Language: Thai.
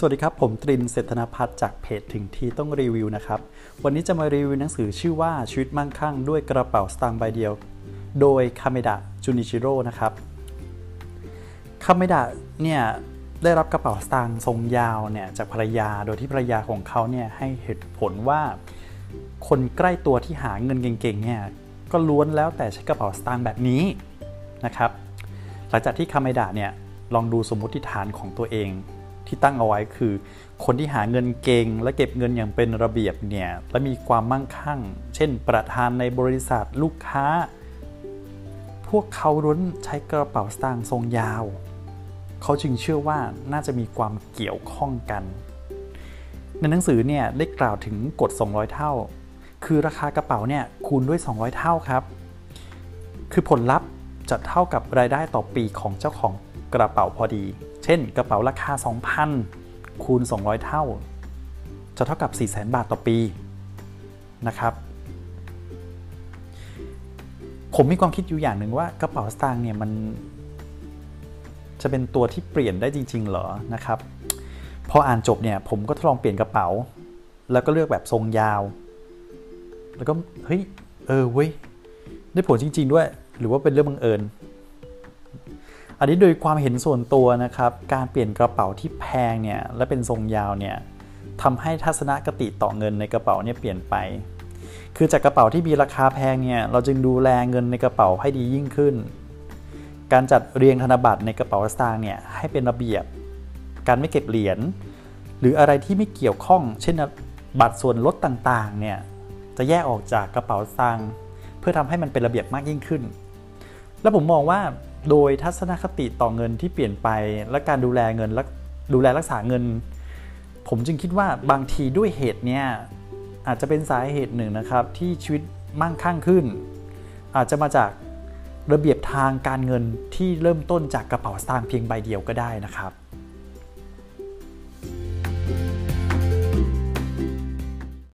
สวัสดีครับ ผมตรินเศรษฐนพัฒน์จากเพจถึงทีต้องรีวิวนะครับ วันนี้จะมารีวิวหนังสือชื่อว่าชีวิตมั่งคั่งด้วยกระเป๋าสตางค์ใบเดียว โดยคาเมดะจุนอิจิโร่นะครับคาเมดะเนี่ยได้รับกระเป๋าสตางค์ทรงยาวเนี่ยจากภรรยาโดยที่ภรรยาของเขาเนี่ยให้เหตุผลว่าคนใกล้ตัวที่หาเงินเก่งๆเนี่ยก็ล้วนแล้วแต่ใช้กระเป๋าสตางค์แบบนี้นะครับ หลังจากที่คาเมดะเนี่ยลองดูสมมติฐานของตัวเอง ที่ตั้งเอาไว้คือ คนที่หาเงินเก่ง และเก็บเงินอย่างเป็นระเบียบเนี่ยและมีความมั่งคั่ง เช่น ประธานในบริษัทลูกค้า พวกเขาล้วนใช้กระเป๋าสตางค์ทรงยาว เขาจึงเชื่อว่าน่าจะมีความเกี่ยวข้องกัน ในหนังสือเนี่ยได้กล่าวถึงกฎ 200 เท่า คือราคากระเป๋าเนี่ยคูณด้วย 200 เท่าครับ คือผลลัพธ์จะเท่ากับรายได้ต่อปีของเจ้าของกระเป๋าพอดี ช่น กระเป๋าราคา 2,000 คูณ 200 เท่า จะเท่ากับ 400,000 บาทต่อปีนะครับ ผมมีความคิดอยู่อย่างหนึ่งว่ากระเป๋าสตางค์เนี่ยมันจะเป็นตัวที่เปลี่ยนได้จริง ๆ เหรอนะครับ พออ่านจบเนี่ยผมก็ทดลองเปลี่ยนกระเป๋า แล้วก็เลือกแบบทรงยาว แล้วก็เฮ้ยเออเว้ยได้ผลจริง ๆ ด้วย หรือว่าเป็นเรื่องบังเอิญ อันนี้โดยความเห็นส่วนตัวนะครับ การเปลี่ยนกระเป๋าที่แพงเนี่ยและเป็นทรงยาวเนี่ยทำให้ทัศนคติต่อเงินในกระเป๋าเนี่ยเปลี่ยนไป คือจากกระเป๋าที่มีราคาแพงเนี่ยเราจึงดูแลเงินในกระเป๋าให้ดียิ่งขึ้น การจัดเรียงธนบัตรในกระเป๋าสตางค์เนี่ยให้เป็นระเบียบ การไม่เก็บเหรียญหรืออะไรที่ไม่เกี่ยวข้อง เช่นบัตรส่วนลดต่างๆเนี่ยจะแยกออกจากกระเป๋าสตางค์เพื่อทำให้มันเป็นระเบียบมากยิ่งขึ้น แล้วผมมองว่า โดยทัศนคติต่อเงินที่เปลี่ยนไปและการดูแลเงินและดูแลรักษาเงิน ผมจึงคิดว่าบางทีด้วยเหตุเนี้ยอาจจะเป็นสาเหตุหนึ่งนะครับที่ชีวิตมั่งคั่งขึ้น อาจจะมาจากระเบียบทางการเงินที่เริ่มต้นจากกระเป๋าสตางค์เพียงใบเดียวก็ได้นะครับ